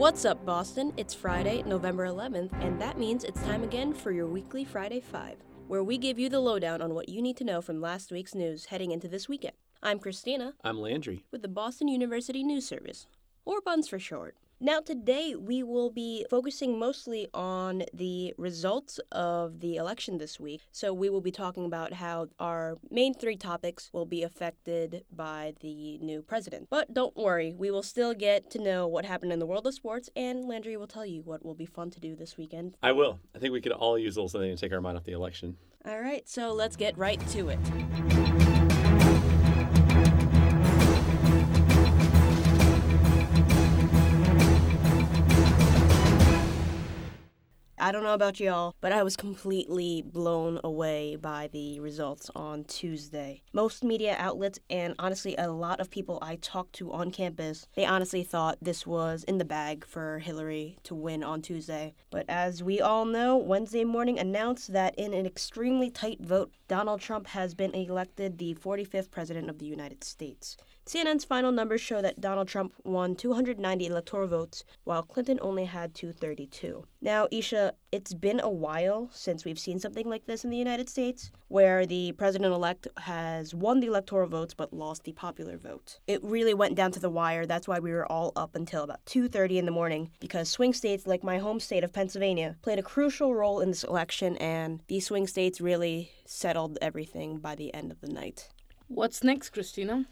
What's up, Boston? It's Friday, November 11th, and that means it's time again for your weekly Friday 5, where we give you the lowdown on what you need to know from last week's news heading into this weekend. I'm Christina I'm Landry. with the Boston University News Service, or BUNS for short. Now, today we will be focusing mostly on the results of the election this week. So, we will be talking about how our main three topics will be affected by the new president. But don't worry, we will still get to know what happened in the world of sports, and Landry will tell you what will be fun to do this weekend. I will. I think we could all use a little something to take our mind off the election. All right, so let's get right to it. I don't know about y'all, but I was completely blown away by the results on Tuesday. Most media outlets and honestly a lot of people I talked to on campus, they honestly thought this was in the bag for Hillary to win on Tuesday. But as we all know, Wednesday morning announced that in an extremely tight vote, Donald Trump has been elected the 45th president of the United States. CNN's final numbers show that Donald Trump won 290 electoral votes, while Clinton only had 232. Now, Isha, it's been a while since we've seen something like this in the United States, where the president elect has won the electoral votes but lost the popular vote. It really went down to the wire. That's why we were all up until about 2:30 in the morning because swing states like my home state of Pennsylvania played a crucial role in this election and these swing states really settled everything by the end of the night. What's next, Christina?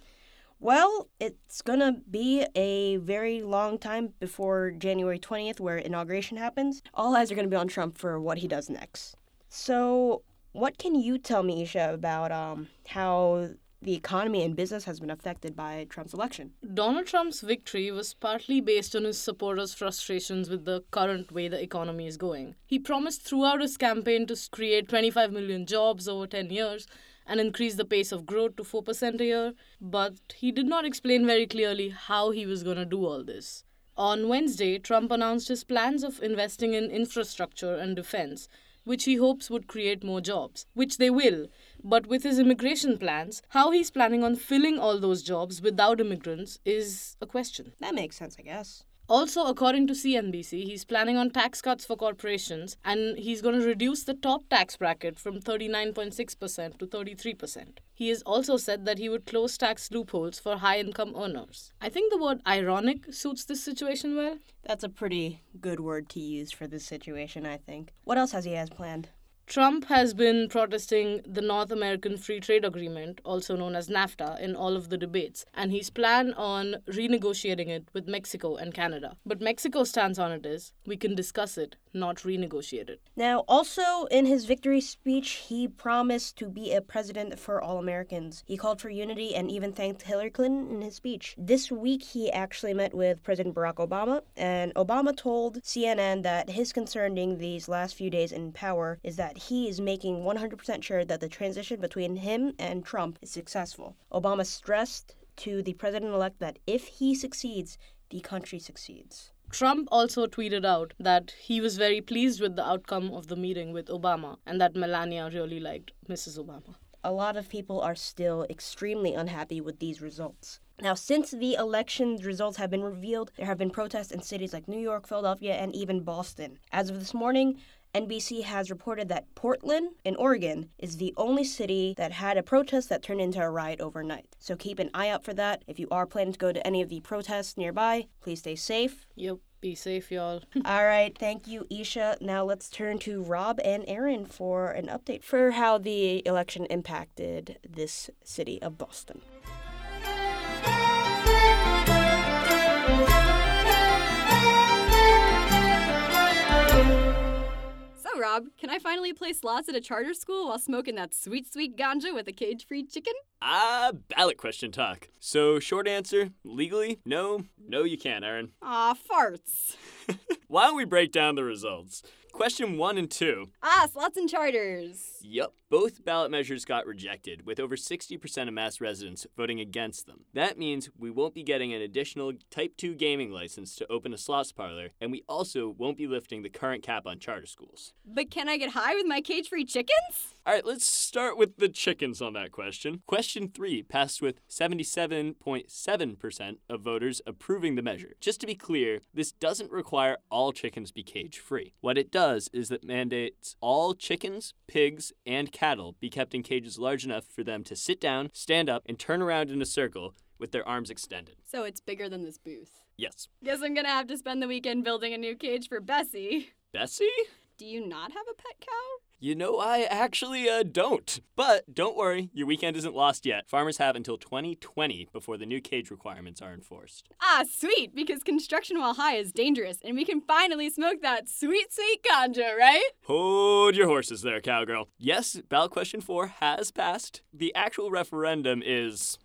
Well, it's gonna be a very long time before January 20th, where inauguration happens. All eyes are gonna be on Trump for what he does next. So, what can you tell me, Isha, about um, how the economy and business has been affected by Trump's election? Donald Trump's victory was partly based on his supporters' frustrations with the current way the economy is going. He promised throughout his campaign to create 25 million jobs over 10 years and increase the pace of growth to 4% a year, but he did not explain very clearly how he was going to do all this. On Wednesday, Trump announced his plans of investing in infrastructure and defense, which he hopes would create more jobs, which they will. But with his immigration plans, how he's planning on filling all those jobs without immigrants is a question. That makes sense, I guess. Also, according to CNBC, he's planning on tax cuts for corporations and he's going to reduce the top tax bracket from 39.6% to 33%. He has also said that he would close tax loopholes for high income earners. I think the word ironic suits this situation well. That's a pretty good word to use for this situation, I think. What else has he has planned? Trump has been protesting the North American Free Trade Agreement, also known as NAFTA, in all of the debates, and he's planned on renegotiating it with Mexico and Canada. But Mexico's stance on it is we can discuss it, not renegotiate it. Now, also in his victory speech, he promised to be a president for all Americans. He called for unity and even thanked Hillary Clinton in his speech. This week, he actually met with President Barack Obama, and Obama told CNN that his concern during these last few days in power is that he is making 100% sure that the transition between him and Trump is successful. Obama stressed to the president elect that if he succeeds, the country succeeds. Trump also tweeted out that he was very pleased with the outcome of the meeting with Obama and that Melania really liked Mrs. Obama. a lot of people are still extremely unhappy with these results. Now, since the election results have been revealed, there have been protests in cities like New York, Philadelphia, and even Boston. As of this morning, NBC has reported that Portland, in Oregon, is the only city that had a protest that turned into a riot overnight. So keep an eye out for that. If you are planning to go to any of the protests nearby, please stay safe. Yep, be safe, y'all. All right, thank you, Isha. Now let's turn to Rob and Aaron for an update for how the election impacted this city of Boston. Rob, can I finally play slots at a charter school while smoking that sweet, sweet ganja with a cage free chicken? Ah, ballot question talk. So, short answer legally, no, no, you can't, Aaron. Aw, farts. Why don't we break down the results? Question one and two. Ah, slots and charters. Yup, both ballot measures got rejected, with over 60% of Mass residents voting against them. That means we won't be getting an additional Type 2 gaming license to open a slots parlor, and we also won't be lifting the current cap on charter schools. But can I get high with my cage free chickens? All right, let's start with the chickens on that question. Question three passed with 77.7% of voters approving the measure. Just to be clear, this doesn't require all chickens be cage free. What it does is that mandates all chickens, pigs, and cattle be kept in cages large enough for them to sit down, stand up, and turn around in a circle with their arms extended. So it's bigger than this booth. Yes. Guess I'm gonna have to spend the weekend building a new cage for Bessie. Bessie? Do you not have a pet cow? You know, I actually uh, don't. But don't worry, your weekend isn't lost yet. Farmers have until 2020 before the new cage requirements are enforced. Ah, sweet, because construction while high is dangerous, and we can finally smoke that sweet, sweet ganja, right? Hold your horses there, cowgirl. Yes, ballot question four has passed. The actual referendum is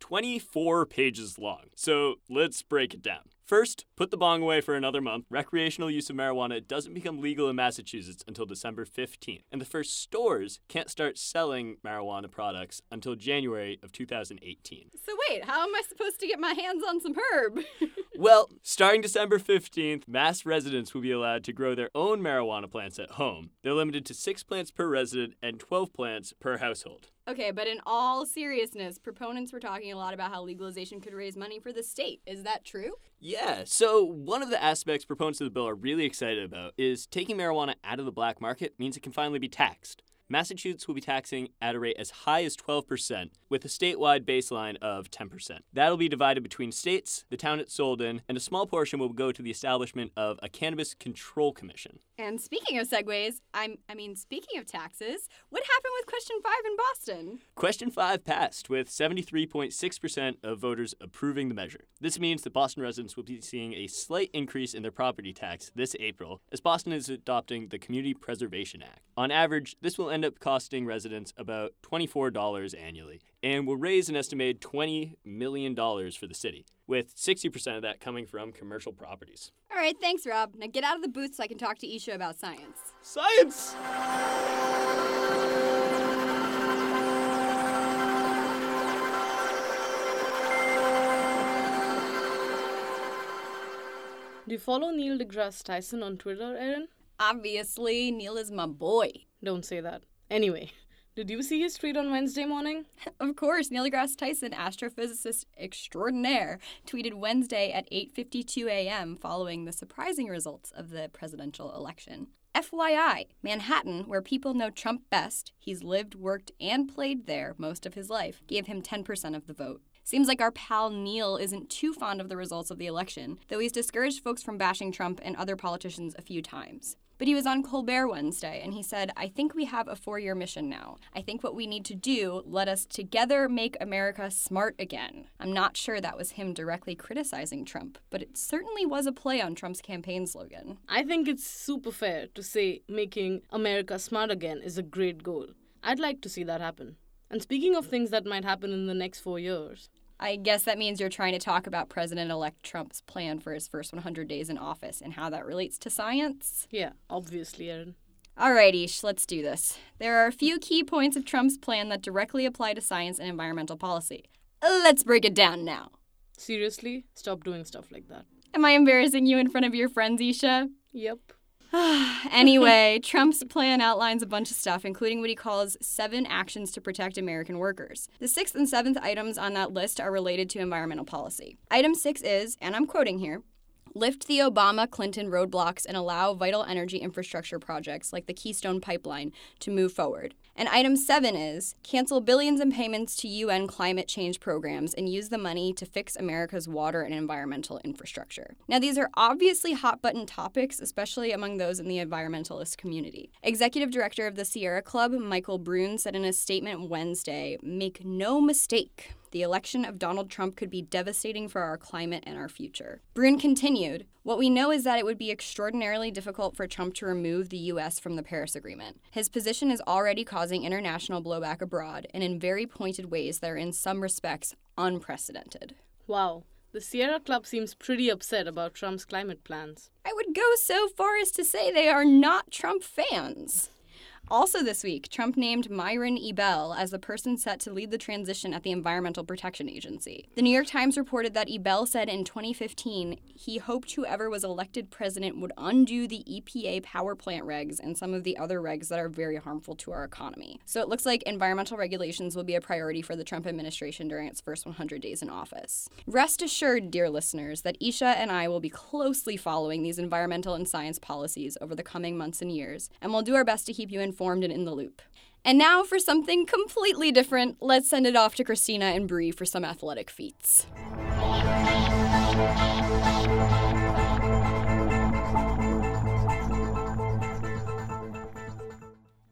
24 pages long. So let's break it down. First, put the bong away for another month. Recreational use of marijuana doesn't become legal in Massachusetts until December 15th, and the first stores can't start selling marijuana products until January of 2018. So wait, how am I supposed to get my hands on some herb? Well, starting December 15th, Mass residents will be allowed to grow their own marijuana plants at home. They're limited to 6 plants per resident and 12 plants per household. Okay, but in all seriousness, proponents were talking a lot about how legalization could raise money for the state. Is that true? Yeah, so one of the aspects proponents of the bill are really excited about is taking marijuana out of the black market means it can finally be taxed. Massachusetts will be taxing at a rate as high as 12%, with a statewide baseline of 10%. That'll be divided between states, the town it's sold in, and a small portion will go to the establishment of a Cannabis Control Commission. And speaking of segues, I'm I mean speaking of taxes, what happened with question 5 in Boston? Question 5 passed, with 73.6% of voters approving the measure. This means that Boston residents will be seeing a slight increase in their property tax this April, as Boston is adopting the Community Preservation Act. On average, this will end up costing residents about $24 annually, and will raise an estimated $20 million for the city, with 60% of that coming from commercial properties. All right, thanks Rob. Now get out of the booth so I can talk to Isha about science. Science! Do you follow Neil deGrasse Tyson on Twitter, Erin? Obviously, Neil is my boy. Don't say that. Anyway, did you see his tweet on Wednesday morning? Of course, Neil deGrasse Tyson, astrophysicist extraordinaire, tweeted Wednesday at 8:52 a.m. following the surprising results of the presidential election. FYI, Manhattan, where people know Trump best, he's lived, worked, and played there most of his life, gave him 10% of the vote. Seems like our pal Neil isn't too fond of the results of the election, though he's discouraged folks from bashing Trump and other politicians a few times. But he was on Colbert Wednesday and he said, I think we have a four year mission now. I think what we need to do, let us together make America smart again. I'm not sure that was him directly criticizing Trump, but it certainly was a play on Trump's campaign slogan. I think it's super fair to say making America smart again is a great goal. I'd like to see that happen. And speaking of things that might happen in the next four years, I guess that means you're trying to talk about President elect Trump's plan for his first 100 days in office and how that relates to science. yeah, obviously, Erin. Alright, Ish, let's do this. There are a few key points of Trump's plan that directly apply to science and environmental policy. Let's break it down now. Seriously, stop doing stuff like that. Am I embarrassing you in front of your friends, Isha? Yep. anyway, Trump's plan outlines a bunch of stuff, including what he calls seven actions to protect American workers. The sixth and seventh items on that list are related to environmental policy. Item six is, and I'm quoting here, lift the Obama Clinton roadblocks and allow vital energy infrastructure projects like the Keystone Pipeline to move forward. And item seven is cancel billions in payments to UN climate change programs and use the money to fix America's water and environmental infrastructure. Now, these are obviously hot button topics, especially among those in the environmentalist community. Executive Director of the Sierra Club, Michael Brune, said in a statement Wednesday Make no mistake, the election of Donald Trump could be devastating for our climate and our future. Brune continued What we know is that it would be extraordinarily difficult for Trump to remove the U.S. from the Paris Agreement. His position is already causing international blowback abroad and in very pointed ways that are, in some respects, unprecedented. Wow. The Sierra Club seems pretty upset about Trump's climate plans. I would go so far as to say they are not Trump fans. Also, this week, Trump named Myron Ebell as the person set to lead the transition at the Environmental Protection Agency. The New York Times reported that Ebell said in 2015 he hoped whoever was elected president would undo the EPA power plant regs and some of the other regs that are very harmful to our economy. So it looks like environmental regulations will be a priority for the Trump administration during its first 100 days in office. Rest assured, dear listeners, that Isha and I will be closely following these environmental and science policies over the coming months and years, and we'll do our best to keep you informed and in the loop. And now for something completely different, let's send it off to Christina and Bree for some athletic feats.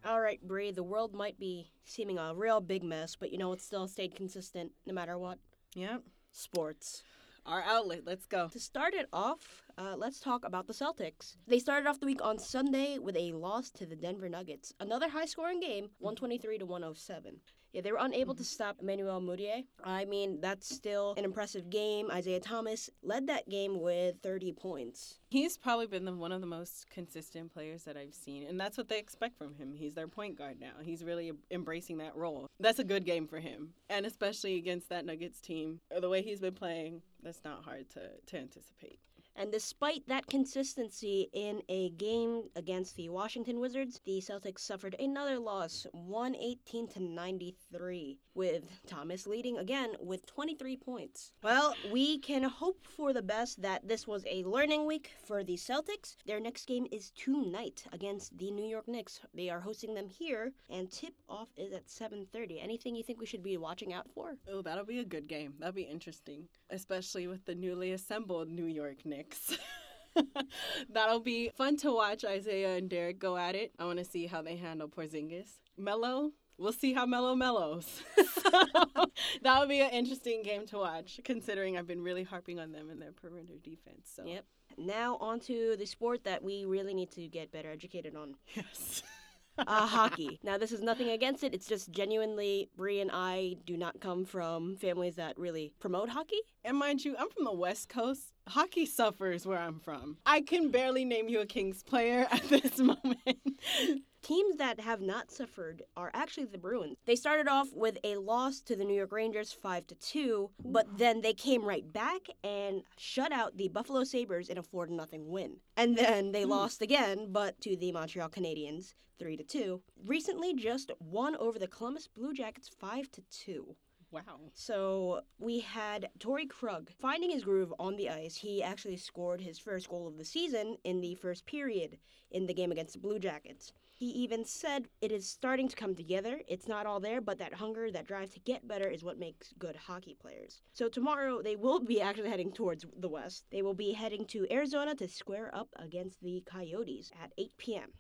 All right, Bree, the world might be seeming a real big mess, but you know it still stayed consistent no matter what. Yeah. Sports. Our outlet. Let's go. To start it off, uh, let's talk about the Celtics. They started off the week on Sunday with a loss to the Denver Nuggets. Another high scoring game, 123 to 107. Yeah, they were unable to mm-hmm. stop Emmanuel Mudiay. I mean, that's still an impressive game. Isaiah Thomas led that game with 30 points. He's probably been the, one of the most consistent players that I've seen, and that's what they expect from him. He's their point guard now. He's really embracing that role. That's a good game for him, and especially against that Nuggets team, the way he's been playing, that's not hard to, to anticipate. And despite that consistency in a game against the Washington Wizards, the Celtics suffered another loss, 118 to 93, with Thomas leading again with 23 points. Well, we can hope for the best that this was a learning week for the Celtics. Their next game is tonight against the New York Knicks. They are hosting them here, and tip off is at 7:30. Anything you think we should be watching out for? Oh, that'll be a good game. That'll be interesting, especially with the newly assembled New York Knicks. That'll be fun to watch Isaiah and Derrick go at it. I want to see how they handle Porzingis. Melo, we'll see how Melo mellows. that would be an interesting game to watch, considering I've been really harping on them in their perimeter defense. So Yep. Now on to the sport that we really need to get better educated on. yes. Uh, hockey. Now, this is nothing against it. It's just genuinely, Brie and I do not come from families that really promote hockey. And mind you, I'm from the West Coast. Hockey suffers where I'm from. I can barely name you a Kings player at this moment. Teams that have not suffered are actually the Bruins. They started off with a loss to the New York Rangers 5 to 2, but then they came right back and shut out the Buffalo Sabres in a 4 to nothing win. And then they hmm. lost again, but to the Montreal Canadiens 3 to 2. Recently just won over the Columbus Blue Jackets 5 to 2. wow. So we had Torey Krug finding his groove on the ice. He actually scored his first goal of the season in the first period in the game against the Blue Jackets. He even said it is starting to come together. It's not all there, but that hunger, that drive to get better is what makes good hockey players. So tomorrow they will be actually heading towards the west. They will be heading to Arizona to square up against the Coyotes at 8 p.m.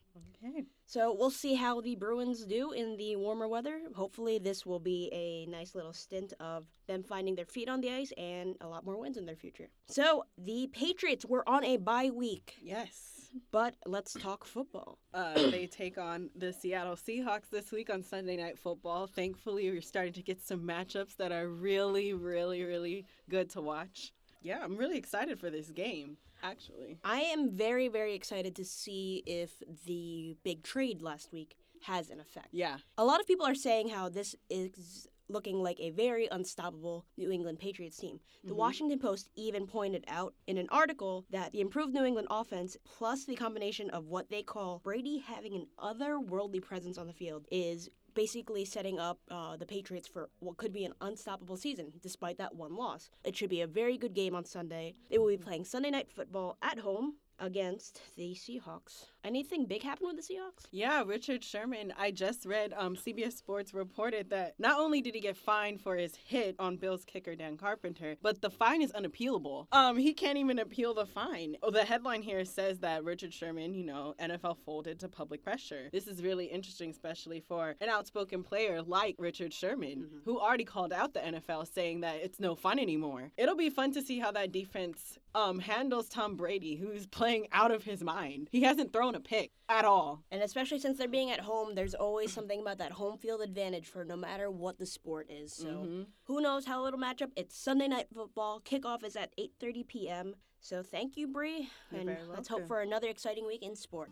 Okay. So we'll see how the Bruins do in the warmer weather. Hopefully, this will be a nice little stint of them finding their feet on the ice and a lot more wins in their future. So the Patriots were on a bye week, Yes. but let's talk football. Uh, they take on the Seattle Seahawks this week on Sunday Night Football. Thankfully, we're starting to get some matchups that are really, really, really good to watch. Yeah, I'm really excited for this game, actually. I am very, very excited to see if the big trade last week has an effect. Yeah. A lot of people are saying how this is looking like a very unstoppable New England Patriots team. The Washington Post even pointed out in an article that the improved New England offense, plus the combination of what they call Brady having an otherworldly presence on the field, is basically setting up uh, the Patriots for what could be an unstoppable season, despite that one loss. It should be a very good game on Sunday. They will be playing Sunday night football at home against the Seahawks. Anything big happen with the Seahawks? Yeah, Richard Sherman. I just read um, CBS Sports reported that not only did he get fined for his hit on Bills kicker Dan Carpenter, but the fine is unappealable. Um, he can't even appeal the fine. Oh, the headline here says that Richard Sherman, you know, NFL folded to public pressure. This is really interesting, especially for an outspoken player like Richard Sherman, who already called out the NFL saying that it's no fun anymore. It'll be fun to see how that defense um, handles Tom Brady, who's playing out of his mind. He hasn't thrown a pick at all. And especially since they're being at home, there's always something about that home field advantage for no matter what the sport is. So Mm-hmm. who knows how it'll match up? It's Sunday night football. Kickoff is at 8:30 p.m. So thank you, Bree, and let's hope for another exciting week in sport.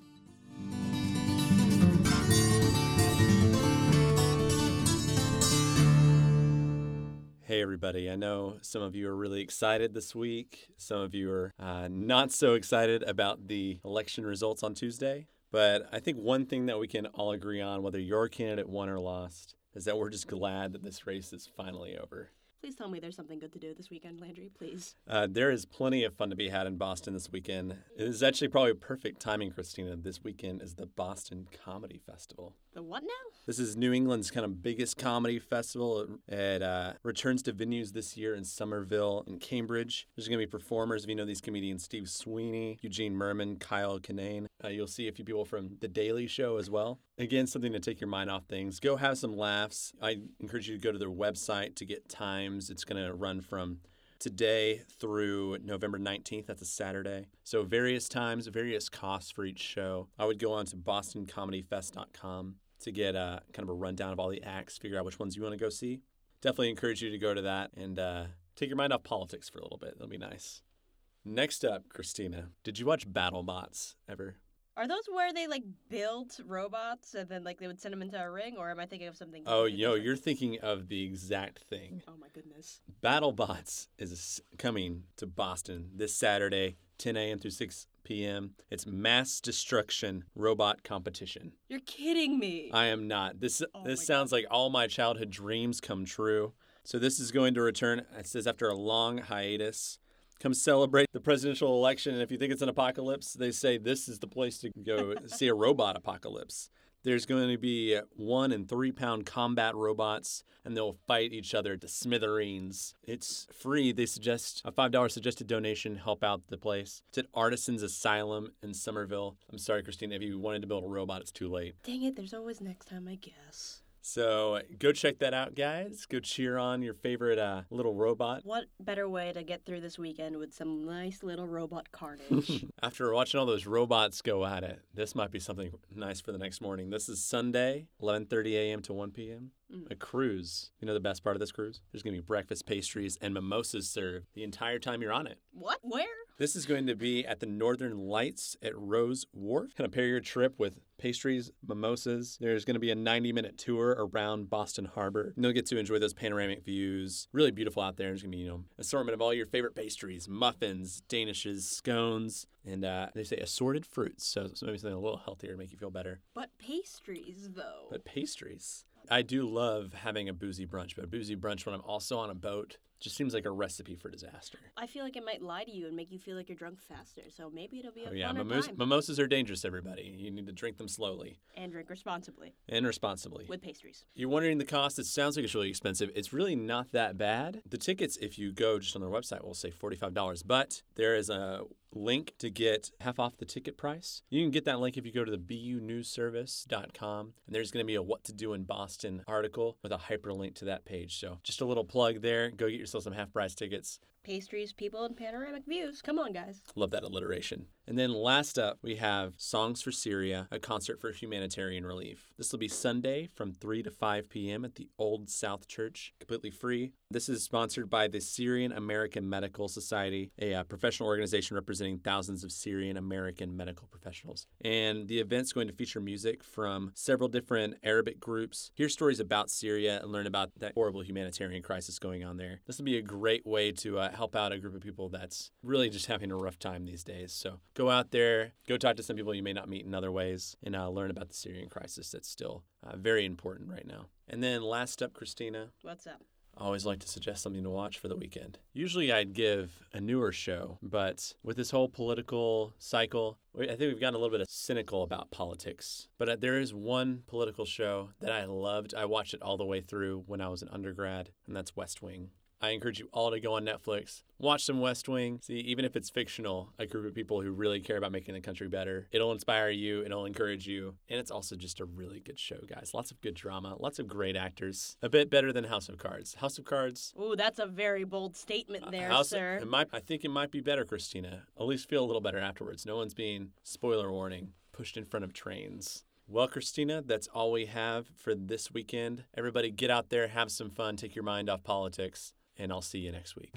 Hey, everybody. I know some of you are really excited this week. Some of you are uh, not so excited about the election results on Tuesday. But I think one thing that we can all agree on, whether your candidate won or lost, is that we're just glad that this race is finally over. Please tell me there's something good to do this weekend, Landry, please. Uh, there is plenty of fun to be had in Boston this weekend. It is actually probably perfect timing, Christina. This weekend is the Boston Comedy Festival. The what now? This is New England's kind of biggest comedy festival. It uh, returns to venues this year in Somerville and Cambridge. There's going to be performers. If you know these comedians, Steve Sweeney, Eugene Mirman, Kyle Kinane. Uh, you'll see a few people from The Daily Show as well. Again, something to take your mind off things. Go have some laughs. I encourage you to go to their website to get times. It's going to run from today through November 19th. That's a Saturday. So, various times, various costs for each show. I would go on to bostoncomedyfest.com to get a, kind of a rundown of all the acts, figure out which ones you want to go see. Definitely encourage you to go to that and uh, take your mind off politics for a little bit. That'll be nice. Next up, Christina, did you watch BattleBots ever? Are those where they like built robots and then like they would send them into a ring, or am I thinking of something? Oh, completely yo, different? you're thinking of the exact thing. Oh my goodness. BattleBots is coming to Boston this Saturday, 10 a.m. through 6 p.m. It's mass destruction robot competition. You're kidding me. I am not. This Oh this sounds like all my childhood dreams come true. So this is going to return. It says after a long hiatus. Come celebrate the presidential election, and if you think it's an apocalypse, they say this is the place to go see a robot apocalypse. There's going to be one and three pound combat robots, and they'll fight each other to smithereens. It's free. They suggest a $5 suggested donation, help out the place. It's at Artisans Asylum in Somerville. I'm sorry, Christine, if you wanted to build a robot, it's too late. Dang it, there's always next time, I guess. So go check that out, guys. Go cheer on your favorite uh, little robot. What better way to get through this weekend with some nice little robot carnage? After watching all those robots go at it, this might be something nice for the next morning. This is Sunday, 11:30 a.m. to 1 p.m. A cruise. You know the best part of this cruise? There's going to be breakfast, pastries, and mimosas served the entire time you're on it. what? Where? This is going to be at the Northern Lights at Rowes Wharf. Kind of pair your trip with pastries, mimosas. There's going to be a 90 minute tour around Boston Harbor. And you'll get to enjoy those panoramic views. Really beautiful out there. There's going to be, you know, assortment of all your favorite pastries, muffins, danishes, scones, and uh, they say assorted fruits. So, so maybe something a little healthier to make you feel better. But pastries, though. But pastries. I do love having a boozy brunch, but a boozy brunch when I'm also on a boat just seems like a recipe for disaster. I feel like it might lie to you and make you feel like you're drunk faster. So maybe it'll be a Oh, yeah, mimos- time. mimosas are dangerous, everybody. You need to drink them slowly and drink responsibly and responsibly. with pastries. You're wondering the cost? It sounds like it's really expensive. It's really not that bad. The tickets, if you go just on their website, will say $45, but there is a link to get half off the ticket price. You can get that link if you go to the bunewsservice.com, and there's going to be a What to Do in Boston article with a hyperlink to that page. So just a little plug there. Go get yourself some half price tickets. Pastries, people, and panoramic views. Come on, guys. Love that alliteration. And then last up, we have Songs for Syria, a concert for humanitarian relief. This will be Sunday from 3 to 5 p.m. at the Old South Church, completely free. This is sponsored by the Syrian American Medical Society, a uh, professional organization representing thousands of Syrian American medical professionals. And the event's going to feature music from several different Arabic groups, hear stories about Syria, and learn about that horrible humanitarian crisis going on there. This will be a great way to uh, help out a group of people that's really just having a rough time these days. So go out there, go talk to some people you may not meet in other ways, and uh, learn about the Syrian crisis that's still uh, very important right now. And then last up, Christina, What's up? I always like to suggest something to watch for the weekend. Usually I'd give a newer show, but with this whole political cycle, I think we've gotten a little bit cynical about politics. But uh, there is one political show that I loved. I watched it all the way through when I was an undergrad, and that's West Wing. I encourage you all to go on Netflix, watch some West Wing. See, even if it's fictional, a group of people who really care about making the country better. It'll inspire you, it'll encourage you, and it's also just a really good show, guys. Lots of good drama, lots of great actors. A bit better than House of Cards. House of Cards. Ooh, that's a very bold statement uh, there, House sir. It might, I think it might be better, Christina. At least feel a little better afterwards. No one's being spoiler warning pushed in front of trains. Well, Christina, that's all we have for this weekend. Everybody, get out there, have some fun, take your mind off politics, and I'll see you next week.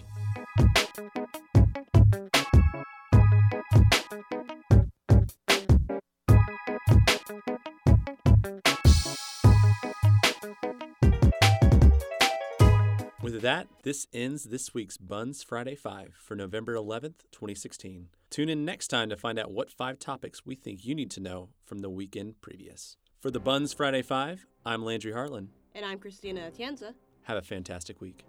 With that, this ends this week's Buns Friday 5 for November 11th, 2016. Tune in next time to find out what five topics we think you need to know from the weekend previous. For the Buns Friday 5, I'm Landry Hartland. And I'm Christina Atienza. Have a fantastic week.